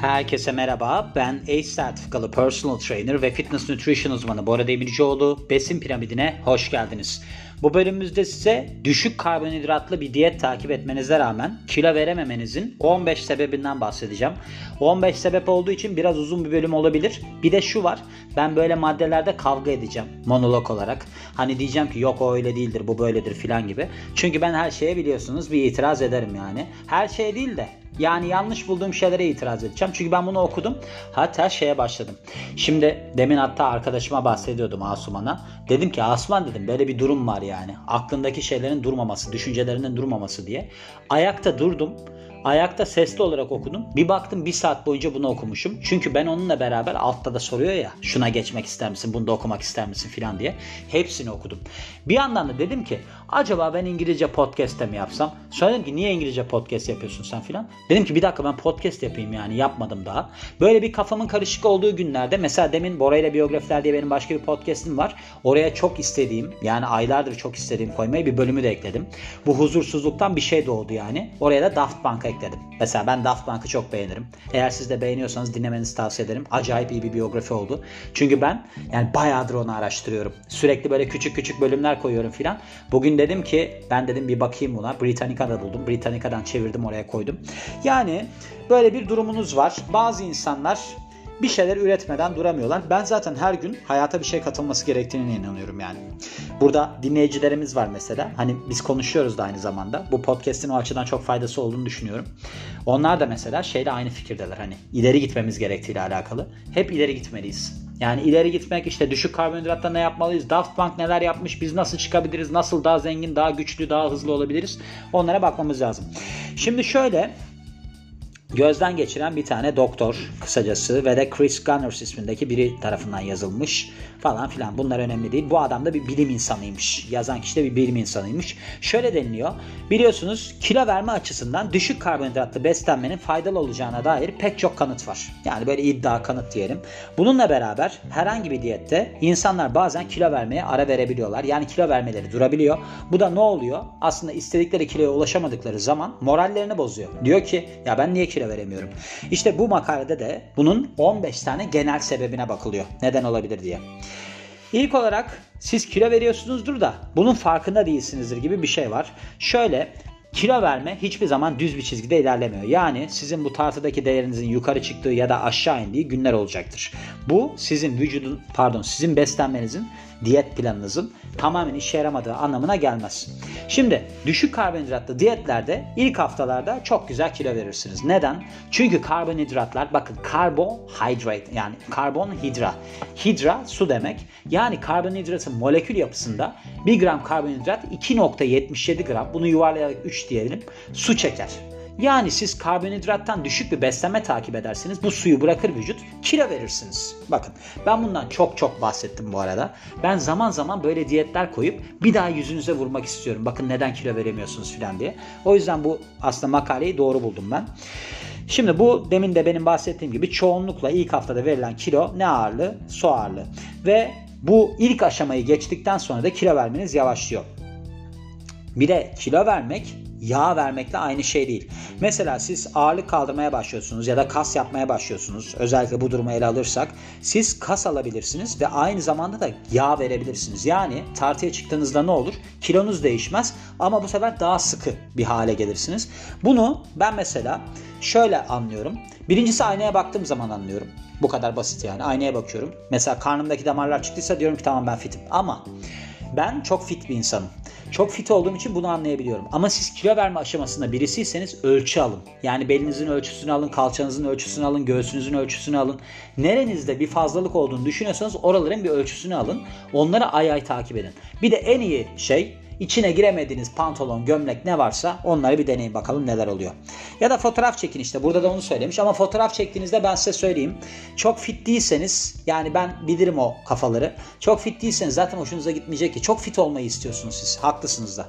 Herkese merhaba. Ben ACE sertifikalı personal trainer ve fitness nutrition uzmanı Bora Demircioğlu. Besin piramidine hoş geldiniz. Bu bölümümüzde size düşük karbonhidratlı bir diyet takip etmenize rağmen kilo verememenizin 15 sebebinden bahsedeceğim. 15 sebep olduğu için biraz uzun bir bölüm olabilir. Bir de şu var. Ben böyle maddelerde kavga edeceğim monolog olarak. Hani diyeceğim ki yok o öyle değildir bu böyledir filan gibi. Çünkü ben her şeye biliyorsunuz bir itiraz ederim yani. Her şeye değil de yani yanlış bulduğum şeylere itiraz edeceğim. Çünkü ben bunu okudum. Hatta şeye başladım. Şimdi demin hatta arkadaşıma bahsediyordum Asuman'a. Dedim ki Asuman dedim böyle bir durum var yani. Aklındaki şeylerin durmaması, düşüncelerinin durmaması diye. Ayakta durdum. Ayakta sesli olarak okudum. Bir baktım bir saat boyunca bunu okumuşum. Çünkü ben onunla beraber altta da soruyor ya şuna geçmek ister misin, bunu da okumak ister misin filan diye. Hepsini okudum. Bir yandan da dedim ki acaba ben İngilizce podcast'te mi yapsam? Söyledim ki niye İngilizce podcast yapıyorsun sen filan? Dedim ki bir dakika ben podcast yapayım yani yapmadım daha. Böyle bir kafamın karışık olduğu günlerde mesela demin Bora ile biyografiler diye benim başka bir podcast'im var. Oraya çok istediğim yani aylardır çok istediğim koymayı bir bölümü de ekledim. Bu huzursuzluktan bir şey doğdu yani. Oraya da Daft Punk'a ekledim. Mesela ben Daft Punk'ı çok beğenirim. Eğer siz de beğeniyorsanız dinlemenizi tavsiye ederim. Acayip iyi bir biyografi oldu. Çünkü ben yani bayağıdır onu araştırıyorum. Sürekli böyle küçük küçük bölümler koyuyorum filan. Bugün dedim ki ben dedim bir bakayım buna. Britannica'da buldum. Britannica'dan çevirdim oraya koydum. Yani böyle bir durumunuz var. Bazı insanlar bir şeyler üretmeden duramıyorlar. Ben zaten her gün hayata bir şey katılması gerektiğine inanıyorum yani. Burada dinleyicilerimiz var mesela. Hani biz konuşuyoruz da aynı zamanda. Bu podcast'in o açıdan çok faydası olduğunu düşünüyorum. Onlar da mesela şeyle aynı fikirdeler. Hani ileri gitmemiz gerektiğiyle alakalı. Hep ileri gitmeliyiz. Yani ileri gitmek işte düşük karbonhidratta ne yapmalıyız? Daft Punk neler yapmış? Biz nasıl çıkabiliriz? Nasıl daha zengin, daha güçlü, daha hızlı olabiliriz? Onlara bakmamız lazım. Şimdi şöyle gözden geçiren bir tane doktor kısacası ve de Chris Gunners ismindeki biri tarafından yazılmış falan filan. Bunlar önemli değil. Bu adam da bir bilim insanıymış. Yazan kişi de bir bilim insanıymış. Şöyle deniliyor. Biliyorsunuz kilo verme açısından düşük karbonhidratlı beslenmenin faydalı olacağına dair pek çok kanıt var. Yani böyle iddia kanıt diyelim. Bununla beraber herhangi bir diyette insanlar bazen kilo vermeye ara verebiliyorlar. Yani kilo vermeleri durabiliyor. Bu da ne oluyor? Aslında istedikleri kiloya ulaşamadıkları zaman morallerini bozuyor. Diyor ki ya ben niye veremiyorum? İşte bu makalede de bunun 15 tane genel sebebine bakılıyor. Neden olabilir diye. İlk olarak siz kilo veriyorsunuzdur da bunun farkında değilsinizdir gibi bir şey var. Şöyle kilo verme hiçbir zaman düz bir çizgide ilerlemiyor. Yani sizin bu tartıdaki değerinizin yukarı çıktığı ya da aşağı indiği günler olacaktır. Bu sizin vücudun pardon sizin beslenmenizin diyet planınızın tamamen işe yaramadığı anlamına gelmez. Şimdi düşük karbonhidratlı diyetlerde ilk haftalarda çok güzel kilo verirsiniz. Neden? Çünkü karbonhidratlar bakın carbohydrate yani karbon hidra. Hidra su demek. Yani karbonhidratın molekül yapısında 1 gram karbonhidrat 2.77 gram bunu yuvarlayarak 3 diyelim su çeker. Yani siz karbonhidrattan düşük bir beslenme takip ederseniz bu suyu bırakır vücut kilo verirsiniz. Bakın ben bundan çok çok bahsettim bu arada. Ben zaman zaman böyle diyetler koyup bir daha yüzünüze vurmak istiyorum. Bakın neden kilo veremiyorsunuz falan diye. O yüzden bu aslında makaleyi doğru buldum ben. Şimdi bu demin de benim bahsettiğim gibi çoğunlukla ilk haftada verilen kilo ne ağırlığı? Su ağırlığı. Ve bu ilk aşamayı geçtikten sonra da kilo vermeniz yavaşlıyor. Bir de kilo vermek yağ vermekle aynı şey değil. Mesela siz ağırlık kaldırmaya başlıyorsunuz ya da kas yapmaya başlıyorsunuz. Özellikle bu durumu ele alırsak siz kas alabilirsiniz ve aynı zamanda da yağ verebilirsiniz. Yani tartıya çıktığınızda ne olur? Kilonuz değişmez ama bu sefer daha sıkı bir hale gelirsiniz. Bunu ben mesela şöyle anlıyorum. Birincisi aynaya baktığım zaman anlıyorum. Bu kadar basit yani. Aynaya bakıyorum. Mesela karnımdaki damarlar çıktıysa diyorum ki tamam ben fitim. Ama ben çok fit bir insanım. Çok fit olduğum için bunu anlayabiliyorum. Ama siz kilo verme aşamasında birisiyseniz ölçü alın. Yani belinizin ölçüsünü alın, kalçanızın ölçüsünü alın, göğsünüzün ölçüsünü alın. Nerenizde bir fazlalık olduğunu düşünüyorsanız oraların bir ölçüsünü alın. Onları ay ay takip edin. Bir de en iyi şey İçine giremediğiniz pantolon, gömlek ne varsa onları bir deneyin bakalım neler oluyor. Ya da fotoğraf çekin işte burada da onu söylemiş ama fotoğraf çektiğinizde ben size söyleyeyim. Çok fit değilseniz yani ben bilirim o kafaları. Çok fit değilseniz zaten hoşunuza gitmeyecek ki. Çok fit olmayı istiyorsunuz siz. Haklısınız da.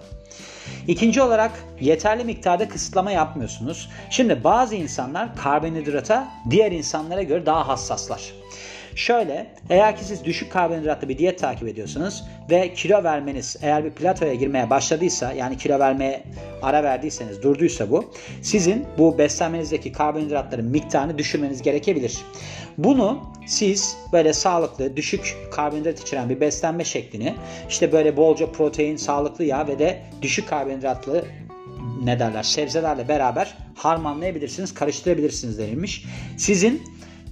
İkinci olarak yeterli miktarda kısıtlama yapmıyorsunuz. Şimdi bazı insanlar karbonhidrata diğer insanlara göre daha hassaslar. Şöyle eğer ki siz düşük karbonhidratlı bir diyet takip ediyorsanız ve kilo vermeniz eğer bir platoya girmeye başladıysa yani kilo vermeye ara verdiyseniz durduysa bu sizin bu beslenmenizdeki karbonhidratların miktarını düşürmeniz gerekebilir. Bunu siz böyle sağlıklı, düşük karbonhidrat içeren bir beslenme şeklini işte böyle bolca protein, sağlıklı yağ ve de düşük karbonhidratlı ne derler sebzelerle beraber harmanlayabilirsiniz, karıştırabilirsiniz denilmiş. Sizin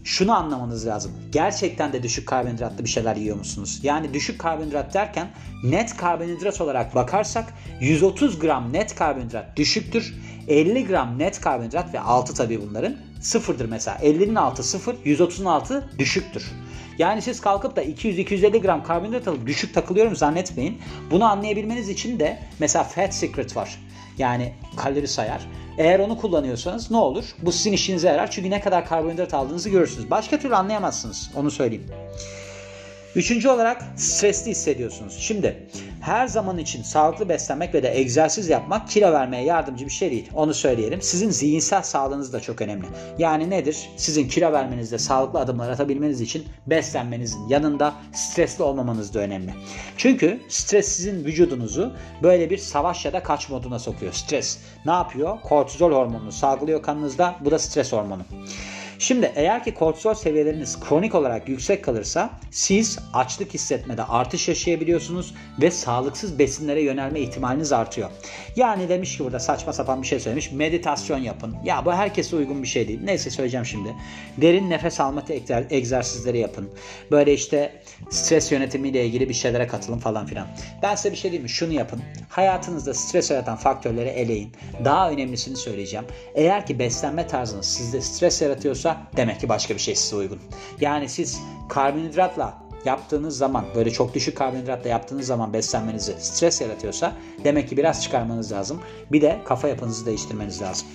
şunu anlamanız lazım. Gerçekten de düşük karbonhidratlı bir şeyler yiyor musunuz? Yani düşük karbonhidrat derken net karbonhidrat olarak bakarsak 130 gram net karbonhidrat düşüktür. 50 gram net karbonhidrat ve altı tabii bunların sıfırdır mesela. 50'nin altı sıfır, 130'un altı düşüktür. Yani siz kalkıp da 200-250 gram karbonhidrat alıp düşük takılıyorum zannetmeyin. Bunu anlayabilmeniz için de mesela Fat Secret var. Yani kalori sayar. Eğer onu kullanıyorsanız ne olur? Bu sizin işinize yarar. Çünkü ne kadar karbonhidrat aldığınızı görürsünüz. Başka türlü anlayamazsınız. Onu söyleyeyim. Üçüncü olarak stresli hissediyorsunuz. Şimdi her zaman için sağlıklı beslenmek ve de egzersiz yapmak kilo vermeye yardımcı bir şey değil. Onu söyleyelim. Sizin zihinsel sağlığınız da çok önemli. Yani nedir? Sizin kilo vermenizde sağlıklı adımlar atabilmeniz için beslenmenizin yanında stresli olmamanız da önemli. Çünkü stres sizin vücudunuzu böyle bir savaş ya da kaç moduna sokuyor. Stres ne yapıyor? Kortizol hormonunu salgılıyor kanınızda. Bu da stres hormonu. Şimdi eğer ki kortizol seviyeleriniz kronik olarak yüksek kalırsa siz açlık hissetmede artış yaşayabiliyorsunuz ve sağlıksız besinlere yönelme ihtimaliniz artıyor. Yani demiş ki burada saçma sapan bir şey söylemiş. Meditasyon yapın. Ya bu herkese uygun bir şey değil. Neyse söyleyeceğim şimdi. Derin nefes alma egzersizleri yapın. Böyle işte stres yönetimiyle ilgili bir şeylere katılın falan filan. Ben size bir şey diyeyim mi? Şunu yapın. Hayatınızda stres yaratan faktörleri eleyin. Daha önemlisini söyleyeceğim. Eğer ki beslenme tarzınız sizde stres yaratıyorsa yoksa demek ki başka bir şey size uygun. Yani siz karbonhidratla yaptığınız zaman böyle çok düşük karbonhidratla yaptığınız zaman beslenmenizi stres yaratıyorsa demek ki biraz çıkarmanız lazım. Bir de kafa yapınızı değiştirmeniz lazım.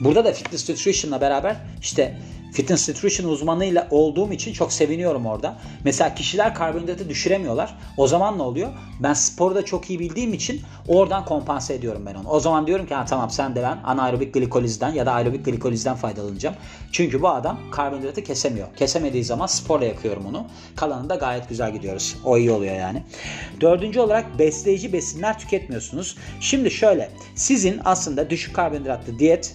Burada da Fitness Nutrition'la beraber işte fitness nutrition uzmanıyla olduğum için çok seviniyorum orada. Mesela kişiler karbonhidratı düşüremiyorlar. O zaman ne oluyor? Ben sporu da çok iyi bildiğim için oradan kompanse ediyorum ben onu. O zaman diyorum ki ha, tamam sen de ben anaerobik glikolizden ya da aerobik glikolizden faydalanacağım. Çünkü bu adam karbonhidratı kesemiyor. Kesemediği zaman sporla yakıyorum onu. Kalanında gayet güzel gidiyoruz. O iyi oluyor yani. Dördüncü olarak besleyici besinler tüketmiyorsunuz. Şimdi şöyle sizin aslında düşük karbonhidratlı diyet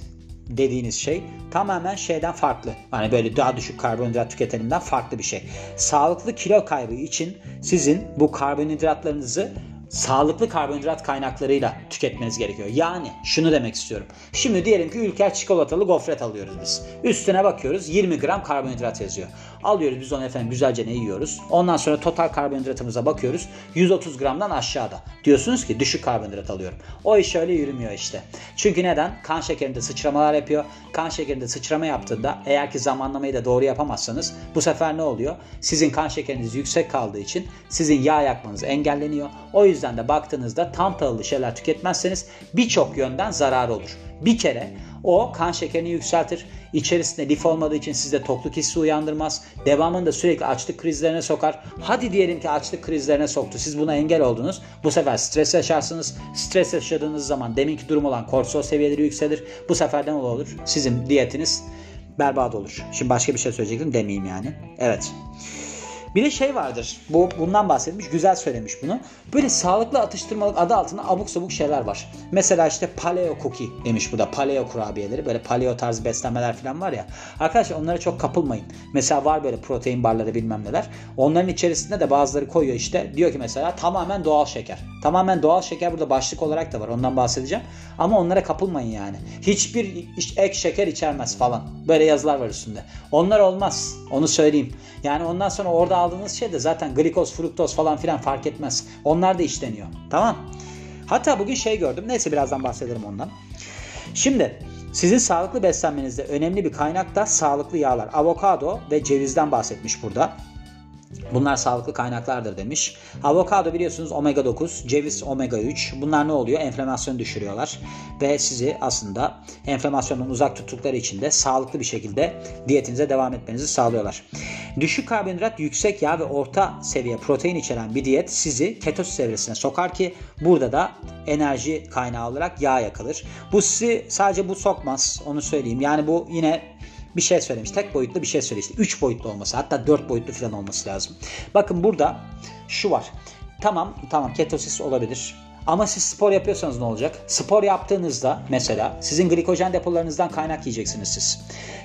dediğiniz şey tamamen şeyden farklı. Hani böyle daha düşük karbonhidrat tüketenimden farklı bir şey. Sağlıklı kilo kaybı için sizin bu karbonhidratlarınızı sağlıklı karbonhidrat kaynaklarıyla tüketmeniz gerekiyor. Yani şunu demek istiyorum. Şimdi diyelim ki ülker çikolatalı gofret alıyoruz biz. Üstüne bakıyoruz 20 gram karbonhidrat yazıyor. Alıyoruz biz onu efendim güzelce ne yiyoruz. Ondan sonra total karbonhidratımıza bakıyoruz. 130 gramdan aşağıda. Diyorsunuz ki düşük karbonhidrat alıyorum. O iş öyle yürümüyor işte. Çünkü neden? Kan şekerinde sıçramalar yapıyor. Kan şekerinde sıçrama yaptığında eğer ki zamanlamayı da doğru yapamazsanız bu sefer ne oluyor? Sizin kan şekeriniz yüksek kaldığı için sizin yağ yakmanız engelleniyor. O yüzden de baktığınızda tam tahıllı şeyler tüketmezseniz birçok yönden zarar olur. Bir kere o kan şekerini yükseltir. İçerisinde lif olmadığı için sizde tokluk hissi uyandırmaz. Devamında sürekli açlık krizlerine sokar. Hadi diyelim ki açlık krizlerine soktu. Siz buna engel oldunuz. Bu sefer stres yaşarsınız. Stres yaşadığınız zaman deminki durum olan kortisol seviyeleri yükselir. Bu sefer ne olur? Sizin diyetiniz berbat olur. Şimdi başka bir şey söyleyecektim demeyeyim yani. Evet. Bir de şey vardır. Bu bundan bahsetmiş. Güzel söylemiş bunu. Böyle sağlıklı atıştırmalık adı altında abuk sabuk şeyler var. Mesela işte paleo cookie demiş bu da. Paleo kurabiyeleri. Böyle paleo tarzı beslenmeler falan var ya. Arkadaşlar onlara çok kapılmayın. Mesela var böyle protein barları bilmem neler. Onların içerisinde de bazıları koyuyor işte. Diyor ki mesela tamamen doğal şeker. Tamamen doğal şeker burada başlık olarak da var. Ondan bahsedeceğim. Ama onlara kapılmayın yani. Hiçbir ek şeker içermez falan. Böyle yazılar var üstünde. Onlar olmaz. Onu söyleyeyim. Yani ondan sonra orada aldığınız şey de zaten glikoz, fruktoz falan filan fark etmez. Onlar da işleniyor. Tamam. Hatta bugün şey gördüm. Neyse birazdan bahsederim ondan. Şimdi sizin sağlıklı beslenmenizde önemli bir kaynak da sağlıklı yağlar. Avokado ve cevizden bahsetmiş burada. Bunlar sağlıklı kaynaklardır demiş. Avokado biliyorsunuz omega 9, ceviz omega 3. Bunlar ne oluyor? Enflamasyonu düşürüyorlar ve sizi aslında enflamasyondan uzak tuttukları için de sağlıklı bir şekilde diyetinize devam etmenizi sağlıyorlar. Düşük karbonhidrat, yüksek yağ ve orta seviye protein içeren bir diyet sizi ketosis evresine sokar ki burada da enerji kaynağı olarak yağ yakılır. Bu sizi sadece bu sokmaz onu söyleyeyim. Yani bu yine bir şey söylemiş. Tek boyutlu bir şey söylemiş. 3 boyutlu olması hatta 4 boyutlu falan olması lazım. Bakın burada şu var. Tamam tamam ketosis olabilir. Ama siz spor yapıyorsanız ne olacak? Spor yaptığınızda mesela sizin glikojen depolarınızdan kaynak yiyeceksiniz siz.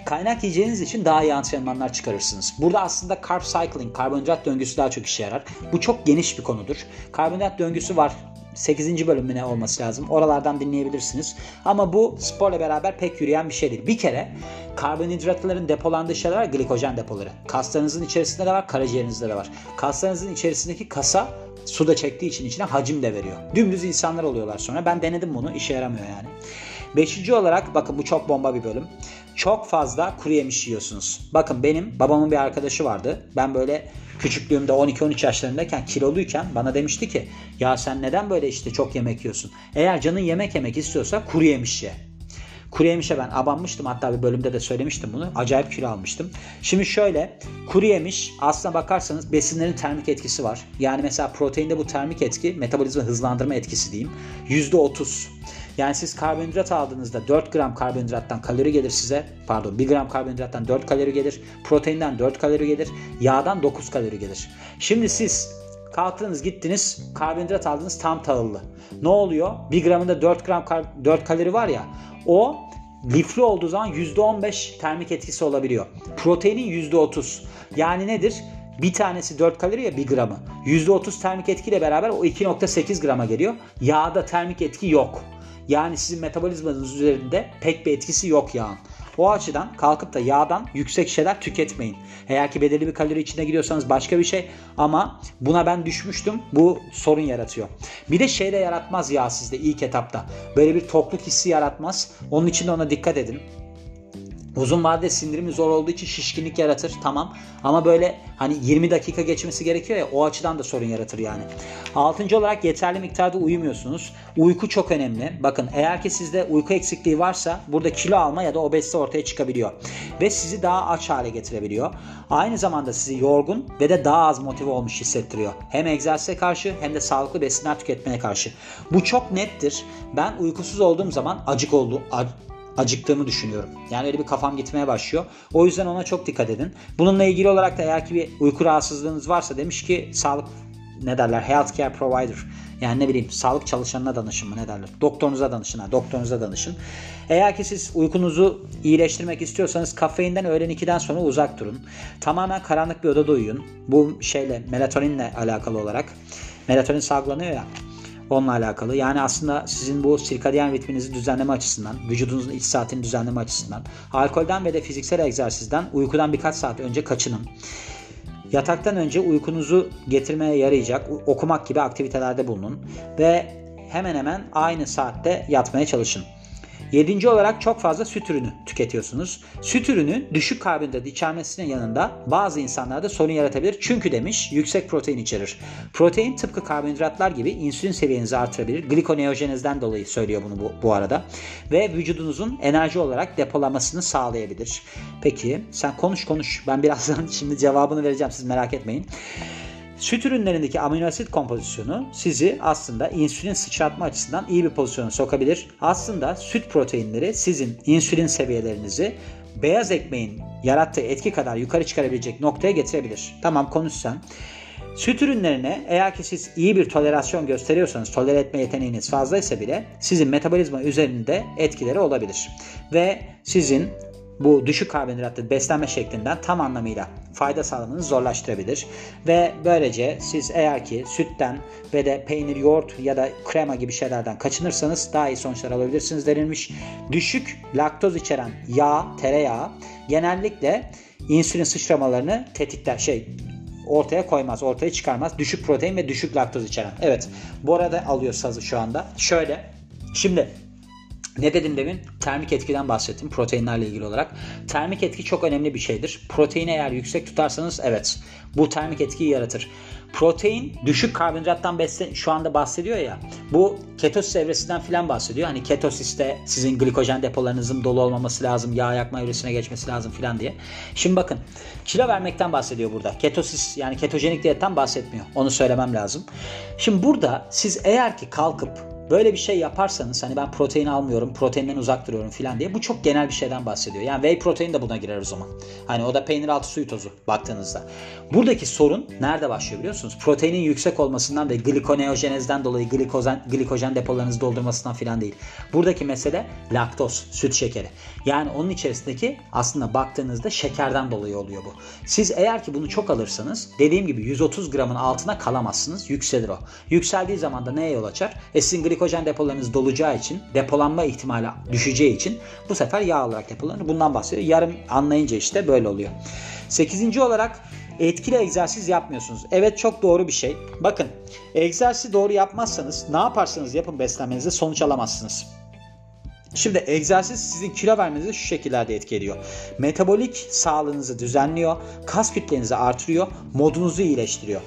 Kaynak yiyeceğiniz için daha iyi antrenmanlar çıkarırsınız. Burada aslında carb cycling, karbonhidrat döngüsü daha çok işe yarar. Bu çok geniş bir konudur. Karbonhidrat döngüsü var 8. bölümüne olması lazım. Oralardan dinleyebilirsiniz. Ama bu sporla beraber pek yürüyen bir şey değil. Bir kere karbonhidratların depolandığı şeyler var glikojen depoları. Kaslarınızın içerisinde de var, karaciğerinizde de var. Kaslarınızın içerisindeki kasa su da çektiği için içine hacim de veriyor. Dümdüz insanlar oluyorlar sonra. Ben denedim bunu. işe yaramıyor yani. Beşinci olarak bakın bu çok bomba bir bölüm. Çok fazla kuru yemiş yiyorsunuz. Bakın benim babamın bir arkadaşı vardı. Ben böyle küçüklüğümde 12-13 yaşlarındayken kiloluyken bana demişti ki ya sen neden böyle işte çok yemek yiyorsun? Eğer canın yemek yemek istiyorsa kuru yemiş ye. Kuru yemişe ben abanmıştım. Hatta bir bölümde de söylemiştim bunu. Acayip kilo almıştım. Şimdi şöyle kuru yemiş aslına bakarsanız besinlerin termik etkisi var. Yani mesela proteinde bu termik etki metabolizma hızlandırma etkisi diyeyim. %30. Yani siz karbonhidrat aldığınızda 4 gram karbonhidrattan kalori gelir size. Pardon 1 gram karbonhidrattan 4 kalori gelir. Proteinden 4 kalori gelir. Yağdan 9 kalori gelir. Şimdi siz kalktınız gittiniz karbonhidrat aldınız tam tahıllı. Ne oluyor? 1 gramında 4 gram 4 kalori var ya o lifli olduğu zaman %15 termik etkisi olabiliyor. Proteinin %30. Yani nedir? Bir tanesi 4 kalori ya 1 gramı. %30 termik etkiyle beraber o 2.8 grama geliyor. Yağda termik etki yok. Yani sizin metabolizmanız üzerinde pek bir etkisi yok yağın. O açıdan kalkıp da yağdan yüksek şeyler tüketmeyin. Eğer ki belirli bir kalori içine giriyorsanız başka bir şey ama buna ben düşmüştüm. Bu sorun yaratıyor. Bir de şey de yaratmaz yağ sizde ilk etapta. Böyle bir tokluk hissi yaratmaz. Onun için de ona dikkat edin. Uzun vadede sindirimi zor olduğu için şişkinlik yaratır tamam ama böyle hani 20 dakika geçmesi gerekiyor ya o açıdan da sorun yaratır yani. Altıncı olarak yeterli miktarda uyumuyorsunuz. Uyku çok önemli. Bakın eğer ki sizde uyku eksikliği varsa burada kilo alma ya da obezite ortaya çıkabiliyor. Ve sizi daha aç hale getirebiliyor. Aynı zamanda sizi yorgun ve de daha az motive olmuş hissettiriyor. Hem egzersize karşı hem de sağlıklı besinler tüketmeye karşı. Bu çok nettir. Ben uykusuz olduğum zaman acık oldu, acıktığımı düşünüyorum. Yani öyle bir kafam gitmeye başlıyor. O yüzden ona çok dikkat edin. Bununla ilgili olarak da eğer ki bir uyku rahatsızlığınız varsa demiş ki sağlık ne derler healthcare provider yani ne bileyim sağlık çalışanına danışın mı ne derler. Doktorunuza danışın ha doktorunuza danışın. Eğer ki siz uykunuzu iyileştirmek istiyorsanız kafeinden öğlen 2'den sonra uzak durun. Tamamen karanlık bir odada uyuyun. Bu şeyle melatoninle alakalı olarak. Melatonin salgılanıyor ya. Onunla alakalı. Yani aslında sizin bu sirkadiyen ritminizi düzenleme açısından, vücudunuzun iç saatini düzenleme açısından, alkolden ve de fiziksel egzersizden uykudan birkaç saat önce kaçının. Yataktan önce uykunuzu getirmeye yarayacak okumak gibi aktivitelerde bulunun ve hemen hemen aynı saatte yatmaya çalışın. Yedinci olarak çok fazla süt ürünü tüketiyorsunuz. Süt ürünü düşük karbonhidrat içermesinin yanında bazı insanlarda sorun yaratabilir. Çünkü demiş yüksek protein içerir. Protein tıpkı karbonhidratlar gibi insülin seviyenizi artırabilir. Glikoneojenizden dolayı söylüyor bunu bu, bu arada. Ve vücudunuzun enerji olarak depolamasını sağlayabilir. Peki sen konuş konuş. Ben birazdan şimdi cevabını vereceğim siz merak etmeyin. Süt ürünlerindeki amino asit kompozisyonu sizi aslında insülin sıçratma açısından iyi bir pozisyona sokabilir. Aslında süt proteinleri sizin insülin seviyelerinizi beyaz ekmeğin yarattığı etki kadar yukarı çıkarabilecek noktaya getirebilir. Tamam konuşsan. Süt ürünlerine eğer ki siz iyi bir tolerasyon gösteriyorsanız, tolere etme yeteneğiniz fazlaysa bile sizin metabolizma üzerinde etkileri olabilir. Ve sizin bu düşük karbonhidratlı beslenme şeklinden tam anlamıyla fayda sağlamanızı zorlaştırabilir. Ve böylece siz eğer ki sütten ve de peynir, yoğurt ya da krema gibi şeylerden kaçınırsanız daha iyi sonuçlar alabilirsiniz denilmiş. Düşük laktoz içeren yağ, tereyağı genellikle insülin sıçramalarını tetikler şey ortaya koymaz, ortaya çıkarmaz. Düşük protein ve düşük laktoz içeren. Evet, bu arada alıyor sazı şu anda. Şöyle, şimdi ne dedim demin? Termik etkiden bahsettim proteinlerle ilgili olarak. Termik etki çok önemli bir şeydir. Proteini eğer yüksek tutarsanız evet bu termik etkiyi yaratır. Protein düşük karbonhidrattan beslen şu anda bahsediyor ya. Bu ketosis evresinden filan bahsediyor. Hani ketosiste sizin glikojen depolarınızın dolu olmaması lazım, yağ yakma evresine geçmesi lazım filan diye. Şimdi bakın kilo vermekten bahsediyor burada. Ketosis yani ketojenik diyetten bahsetmiyor. Onu söylemem lazım. Şimdi burada siz eğer ki kalkıp böyle bir şey yaparsanız hani ben protein almıyorum, proteinden uzak duruyorum falan diye bu çok genel bir şeyden bahsediyor. Yani whey protein de buna girer o zaman. Hani o da peynir altı suyu tozu baktığınızda. Buradaki sorun nerede başlıyor biliyor musunuz? Proteinin yüksek olmasından ve glikoneojenezden dolayı glikozen, glikojen depolarınızı doldurmasından falan değil. Buradaki mesele laktoz, süt şekeri. Yani onun içerisindeki aslında baktığınızda şekerden dolayı oluyor bu. Siz eğer ki bunu çok alırsanız dediğim gibi 130 gramın altına kalamazsınız. Yükselir o. Yükseldiği zaman da neye yol açar? E sizin glikojen depolarınız dolacağı için, depolanma ihtimali düşeceği için bu sefer yağ olarak depolanır. Bundan bahsediyor. Yarım anlayınca işte böyle oluyor. Sekizinci olarak etkili egzersiz yapmıyorsunuz. Evet çok doğru bir şey. Bakın egzersizi doğru yapmazsanız ne yaparsanız yapın beslenmenizde sonuç alamazsınız. Şimdi egzersiz sizin kilo vermenizi şu şekillerde etki ediyor. Metabolik sağlığınızı düzenliyor, kas kütlenizi artırıyor, modunuzu iyileştiriyor.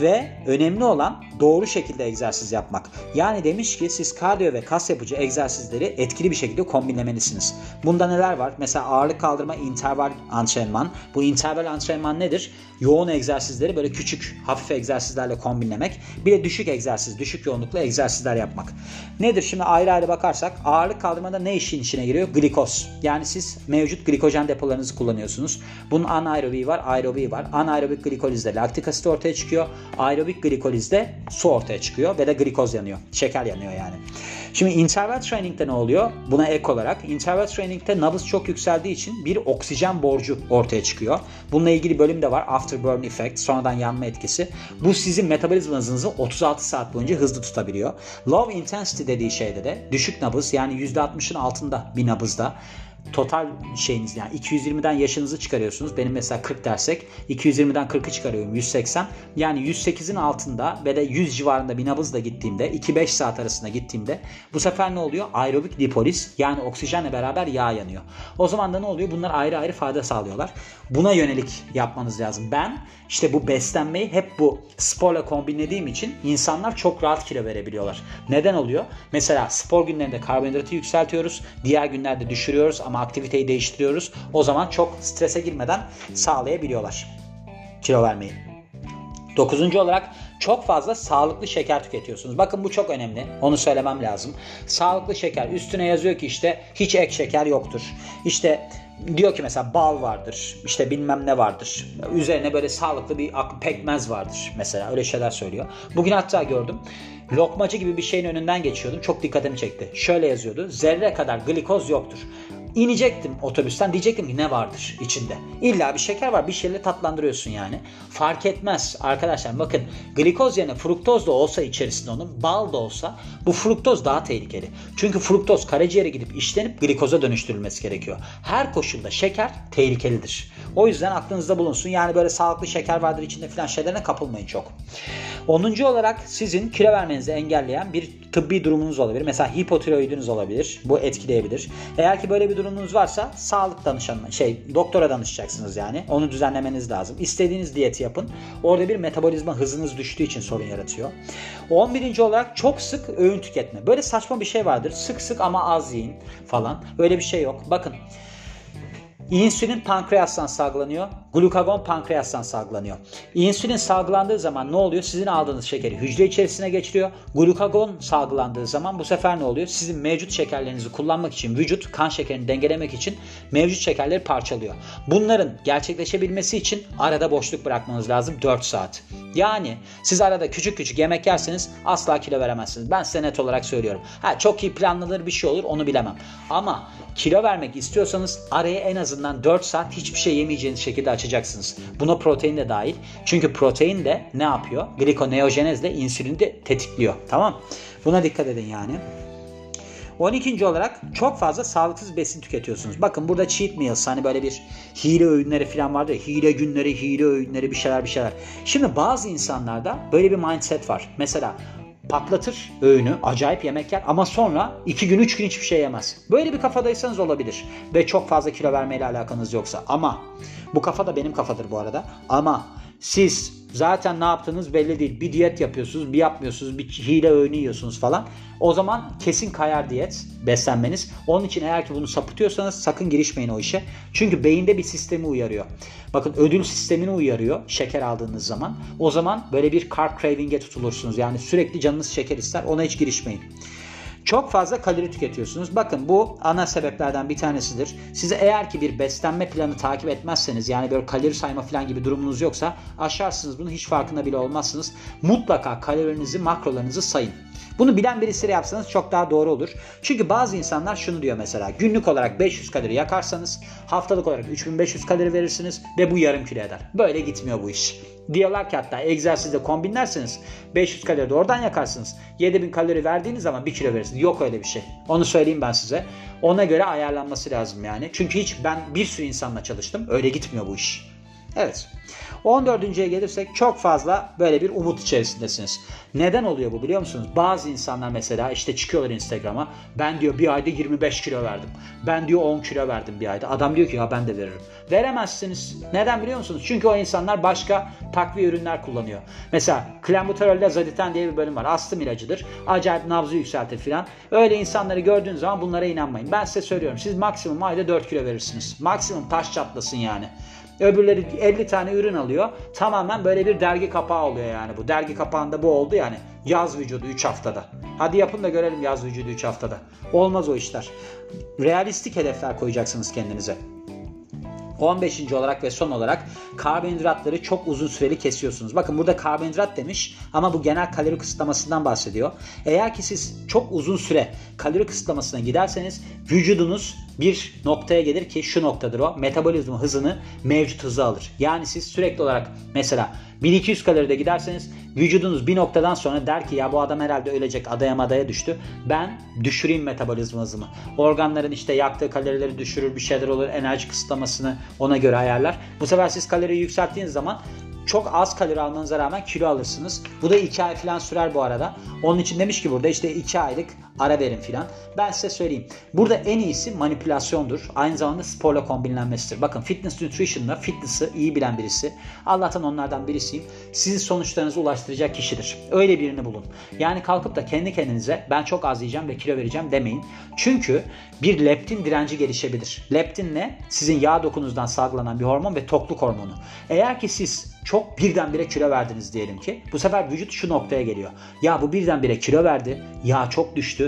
Ve önemli olan doğru şekilde egzersiz yapmak. Yani demiş ki siz kardiyo ve kas yapıcı egzersizleri etkili bir şekilde kombinlemelisiniz. Bunda neler var? Mesela ağırlık kaldırma, interval antrenman. Bu interval antrenman nedir? Yoğun egzersizleri böyle küçük, hafif egzersizlerle kombinlemek. Bir de düşük egzersiz, düşük yoğunluklu egzersizler yapmak. Nedir? Şimdi ayrı ayrı bakarsak ağırlık kaldırmada ne işin içine giriyor? Glikoz. Yani siz mevcut glikojen depolarınızı kullanıyorsunuz. Bunun anaerobi var, aerobi var. Anaerobik glikolizde laktik asit ortaya çıkıyor. Aerobik glikolizde su ortaya çıkıyor ve de glikoz yanıyor. Şeker yanıyor yani. Şimdi interval training'de ne oluyor? Buna ek olarak interval training'de nabız çok yükseldiği için bir oksijen borcu ortaya çıkıyor. Bununla ilgili bölüm de var. Afterburn effect, sonradan yanma etkisi. Bu sizin metabolizmanızı 36 saat boyunca hızlı tutabiliyor. Low intensity dediği şeyde de düşük nabız yani %60'ın altında bir nabızda total şeyiniz yani 220'den yaşınızı çıkarıyorsunuz. Benim mesela 40 dersek 220'den 40'ı çıkarıyorum 180. Yani 108'in altında ve de 100 civarında bir nabızla gittiğimde 2-5 saat arasında gittiğimde bu sefer ne oluyor? Aerobik lipoliz yani oksijenle beraber yağ yanıyor. O zaman da ne oluyor? Bunlar ayrı ayrı fayda sağlıyorlar. Buna yönelik yapmanız lazım. Ben işte bu beslenmeyi hep bu sporla kombinlediğim için insanlar çok rahat kilo verebiliyorlar. Neden oluyor? Mesela spor günlerinde karbonhidratı yükseltiyoruz. Diğer günlerde düşürüyoruz ama aktiviteyi değiştiriyoruz. O zaman çok strese girmeden sağlayabiliyorlar kilo vermeyi. Dokuzuncu olarak çok fazla sağlıklı şeker tüketiyorsunuz. Bakın bu çok önemli. Onu söylemem lazım. Sağlıklı şeker. Üstüne yazıyor ki işte hiç ek şeker yoktur. İşte diyor ki mesela bal vardır. işte bilmem ne vardır. Üzerine böyle sağlıklı bir pekmez vardır. Mesela öyle şeyler söylüyor. Bugün hatta gördüm. Lokmacı gibi bir şeyin önünden geçiyordum. Çok dikkatimi çekti. Şöyle yazıyordu. Zerre kadar glikoz yoktur. İnecektim otobüsten diyecektim ki ne vardır içinde. İlla bir şeker var bir şeyle tatlandırıyorsun yani. Fark etmez arkadaşlar bakın glikoz yerine fruktoz da olsa içerisinde onun bal da olsa bu fruktoz daha tehlikeli. Çünkü fruktoz karaciğere gidip işlenip glikoza dönüştürülmesi gerekiyor. Her koşulda şeker tehlikelidir. O yüzden aklınızda bulunsun. Yani böyle sağlıklı şeker vardır içinde filan şeylerine kapılmayın çok. Onuncu olarak sizin kilo vermenizi engelleyen bir tıbbi durumunuz olabilir. Mesela hipotiroidiniz olabilir. Bu etkileyebilir. Eğer ki böyle bir durumunuz varsa sağlık danışanına şey doktora danışacaksınız yani. Onu düzenlemeniz lazım. İstediğiniz diyeti yapın. Orada bir metabolizma hızınız düştüğü için sorun yaratıyor. 11. olarak çok sık öğün tüketme. Böyle saçma bir şey vardır. Sık sık ama az yiyin falan. Öyle bir şey yok. Bakın İnsülin pankreastan salgılanıyor. Glukagon pankreastan salgılanıyor. İnsülin salgılandığı zaman ne oluyor? Sizin aldığınız şekeri hücre içerisine geçiriyor. Glukagon salgılandığı zaman bu sefer ne oluyor? Sizin mevcut şekerlerinizi kullanmak için vücut kan şekerini dengelemek için mevcut şekerleri parçalıyor. Bunların gerçekleşebilmesi için arada boşluk bırakmanız lazım 4 saat. Yani siz arada küçük küçük yemek yerseniz asla kilo veremezsiniz. Ben size net olarak söylüyorum. Ha çok iyi planlanır bir şey olur onu bilemem. Ama kilo vermek istiyorsanız araya en azından 4 saat hiçbir şey yemeyeceğiniz şekilde açacaksınız. Buna protein de dahil. Çünkü protein de ne yapıyor? Glikoneojenezle insülini de tetikliyor. Tamam? Buna dikkat edin yani. 12. olarak çok fazla sağlıksız besin tüketiyorsunuz. Bakın burada cheat meals hani böyle bir hile öğünleri falan vardır ya. Hile günleri, hile öğünleri bir şeyler bir şeyler. Şimdi bazı insanlarda böyle bir mindset var. Mesela patlatır öğünü, acayip yemek yer ama sonra 2 gün 3 gün hiçbir şey yemez. Böyle bir kafadaysanız olabilir ve çok fazla kilo vermeyle alakanız yoksa ama bu kafa da benim kafadır bu arada ama siz zaten ne yaptığınız belli değil. Bir diyet yapıyorsunuz, bir yapmıyorsunuz, bir hile öğünü yiyorsunuz falan. O zaman kesin kayar diyet beslenmeniz. Onun için eğer ki bunu sapıtıyorsanız sakın girişmeyin o işe. Çünkü beyinde bir sistemi uyarıyor. Bakın ödül sistemini uyarıyor şeker aldığınız zaman. O zaman böyle bir carb craving'e tutulursunuz. Yani sürekli canınız şeker ister. Ona hiç girişmeyin. Çok fazla kalori tüketiyorsunuz. Bakın bu ana sebeplerden bir tanesidir. Size eğer ki bir beslenme planı takip etmezseniz yani böyle kalori sayma falan gibi durumunuz yoksa aşarsınız bunu hiç farkında bile olmazsınız. Mutlaka kalorinizi makrolarınızı sayın. Bunu bilen birisiyle yapsanız çok daha doğru olur. Çünkü bazı insanlar şunu diyor mesela günlük olarak 500 kalori yakarsanız haftalık olarak 3500 kalori verirsiniz ve bu yarım kilo eder. Böyle gitmiyor bu iş. Diyorlar ki hatta egzersizde kombinlerseniz 500 kalori de oradan yakarsınız. 7000 kalori verdiğiniz zaman 1 kilo verirsiniz. Yok öyle bir şey. Onu söyleyeyim ben size. Ona göre ayarlanması lazım yani. Çünkü hiç ben bir sürü insanla çalıştım. Öyle gitmiyor bu iş. Evet. 14.ye gelirsek çok fazla böyle bir umut içerisindesiniz. Neden oluyor bu biliyor musunuz? Bazı insanlar mesela işte çıkıyorlar Instagram'a. Ben diyor bir ayda 25 kilo verdim. Ben diyor 10 kilo verdim bir ayda. Adam diyor ki ya ben de veririm. Veremezsiniz. Neden biliyor musunuz? Çünkü o insanlar başka takviye ürünler kullanıyor. Mesela klambuterolde zaditen diye bir bölüm var. Astım ilacıdır. Acayip nabzı yükseltir filan. Öyle insanları gördüğünüz zaman bunlara inanmayın. Ben size söylüyorum. Siz maksimum ayda 4 kilo verirsiniz. Maksimum taş çatlasın yani. Öbürleri 50 tane ürün alıyor. Tamamen böyle bir dergi kapağı oluyor yani bu. Dergi kapağında bu oldu yani. Yaz vücudu 3 haftada. Hadi yapın da görelim yaz vücudu 3 haftada. Olmaz o işler. Realistik hedefler koyacaksınız kendinize. 15. olarak ve son olarak karbonhidratları çok uzun süreli kesiyorsunuz. Bakın burada karbonhidrat demiş ama bu genel kalori kısıtlamasından bahsediyor. Eğer ki siz çok uzun süre kalori kısıtlamasına giderseniz vücudunuz bir noktaya gelir ki şu noktadır o metabolizma hızını mevcut hızı alır. Yani siz sürekli olarak mesela 1200 kaloride giderseniz vücudunuz bir noktadan sonra der ki ya bu adam herhalde ölecek adaya madaya düştü. Ben düşüreyim metabolizma hızımı. Organların işte yaktığı kalorileri düşürür bir şeyler olur enerji kısıtlamasını ona göre ayarlar. Bu sefer siz kaloriyi yükselttiğiniz zaman çok az kalori almanıza rağmen kilo alırsınız. Bu da 2 ay falan sürer bu arada. Onun için demiş ki burada işte 2 aylık ara verin filan. Ben size söyleyeyim. Burada en iyisi manipülasyondur. Aynı zamanda sporla kombinlenmesidir. Bakın fitness nutrition'la fitness'ı iyi bilen birisi. Allah'tan onlardan birisiyim. Sizin sonuçlarınızı ulaştıracak kişidir. Öyle birini bulun. Yani kalkıp da kendi kendinize ben çok az yiyeceğim ve kilo vereceğim demeyin. Çünkü bir leptin direnci gelişebilir. Leptin ne? Sizin yağ dokunuzdan salgılanan bir hormon ve tokluk hormonu. Eğer ki siz çok birdenbire kilo verdiniz diyelim ki. Bu sefer vücut şu noktaya geliyor. Ya bu birdenbire kilo verdi. Yağ çok düştü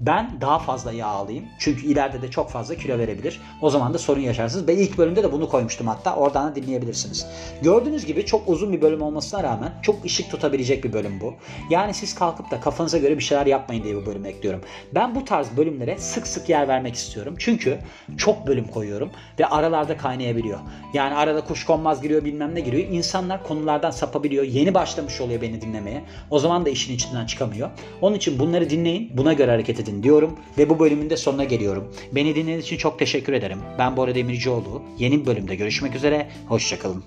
ben daha fazla yağ alayım. Çünkü ileride de çok fazla kilo verebilir. O zaman da sorun yaşarsınız. Ben ilk bölümde de bunu koymuştum hatta. Oradan da dinleyebilirsiniz. Gördüğünüz gibi çok uzun bir bölüm olmasına rağmen çok ışık tutabilecek bir bölüm bu. Yani siz kalkıp da kafanıza göre bir şeyler yapmayın diye bu bölümü ekliyorum. Ben bu tarz bölümlere sık sık yer vermek istiyorum. Çünkü çok bölüm koyuyorum ve aralarda kaynayabiliyor. Yani arada kuş konmaz giriyor bilmem ne giriyor. İnsanlar konulardan sapabiliyor. Yeni başlamış oluyor beni dinlemeye. O zaman da işin içinden çıkamıyor. Onun için bunları dinleyin. Buna göre hareket edin edin diyorum ve bu bölümün de sonuna geliyorum. Beni dinlediğiniz için çok teşekkür ederim. Ben Bora Demircioğlu. Yeni bir bölümde görüşmek üzere. Hoşçakalın.